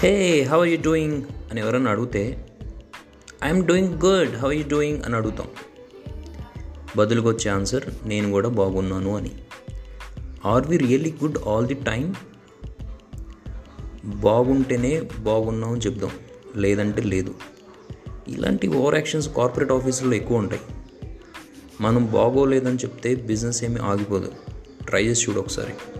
Hey how you doing అని ఎవరన్నా అడిగితే I'm doing good how you doing అని అడుగుతాం. బదులుగా వచ్చే ఆన్సర్ నేను కూడా బాగున్నాను అని. Are we really good all the time బాగుంటేనే బాగున్నాం అని చెప్దాం. లేదంటే లేదు. ఇలాంటి ఓవర్ యాక్షన్స్ కార్పొరేట్ ఆఫీసుల్లో ఎక్కువ ఉంటాయి. మనం బాగోలేదని చెప్తే బిజినెస్ ఏమీ ఆగిపోదు. ట్రై చేసి చూడు ఒకసారి.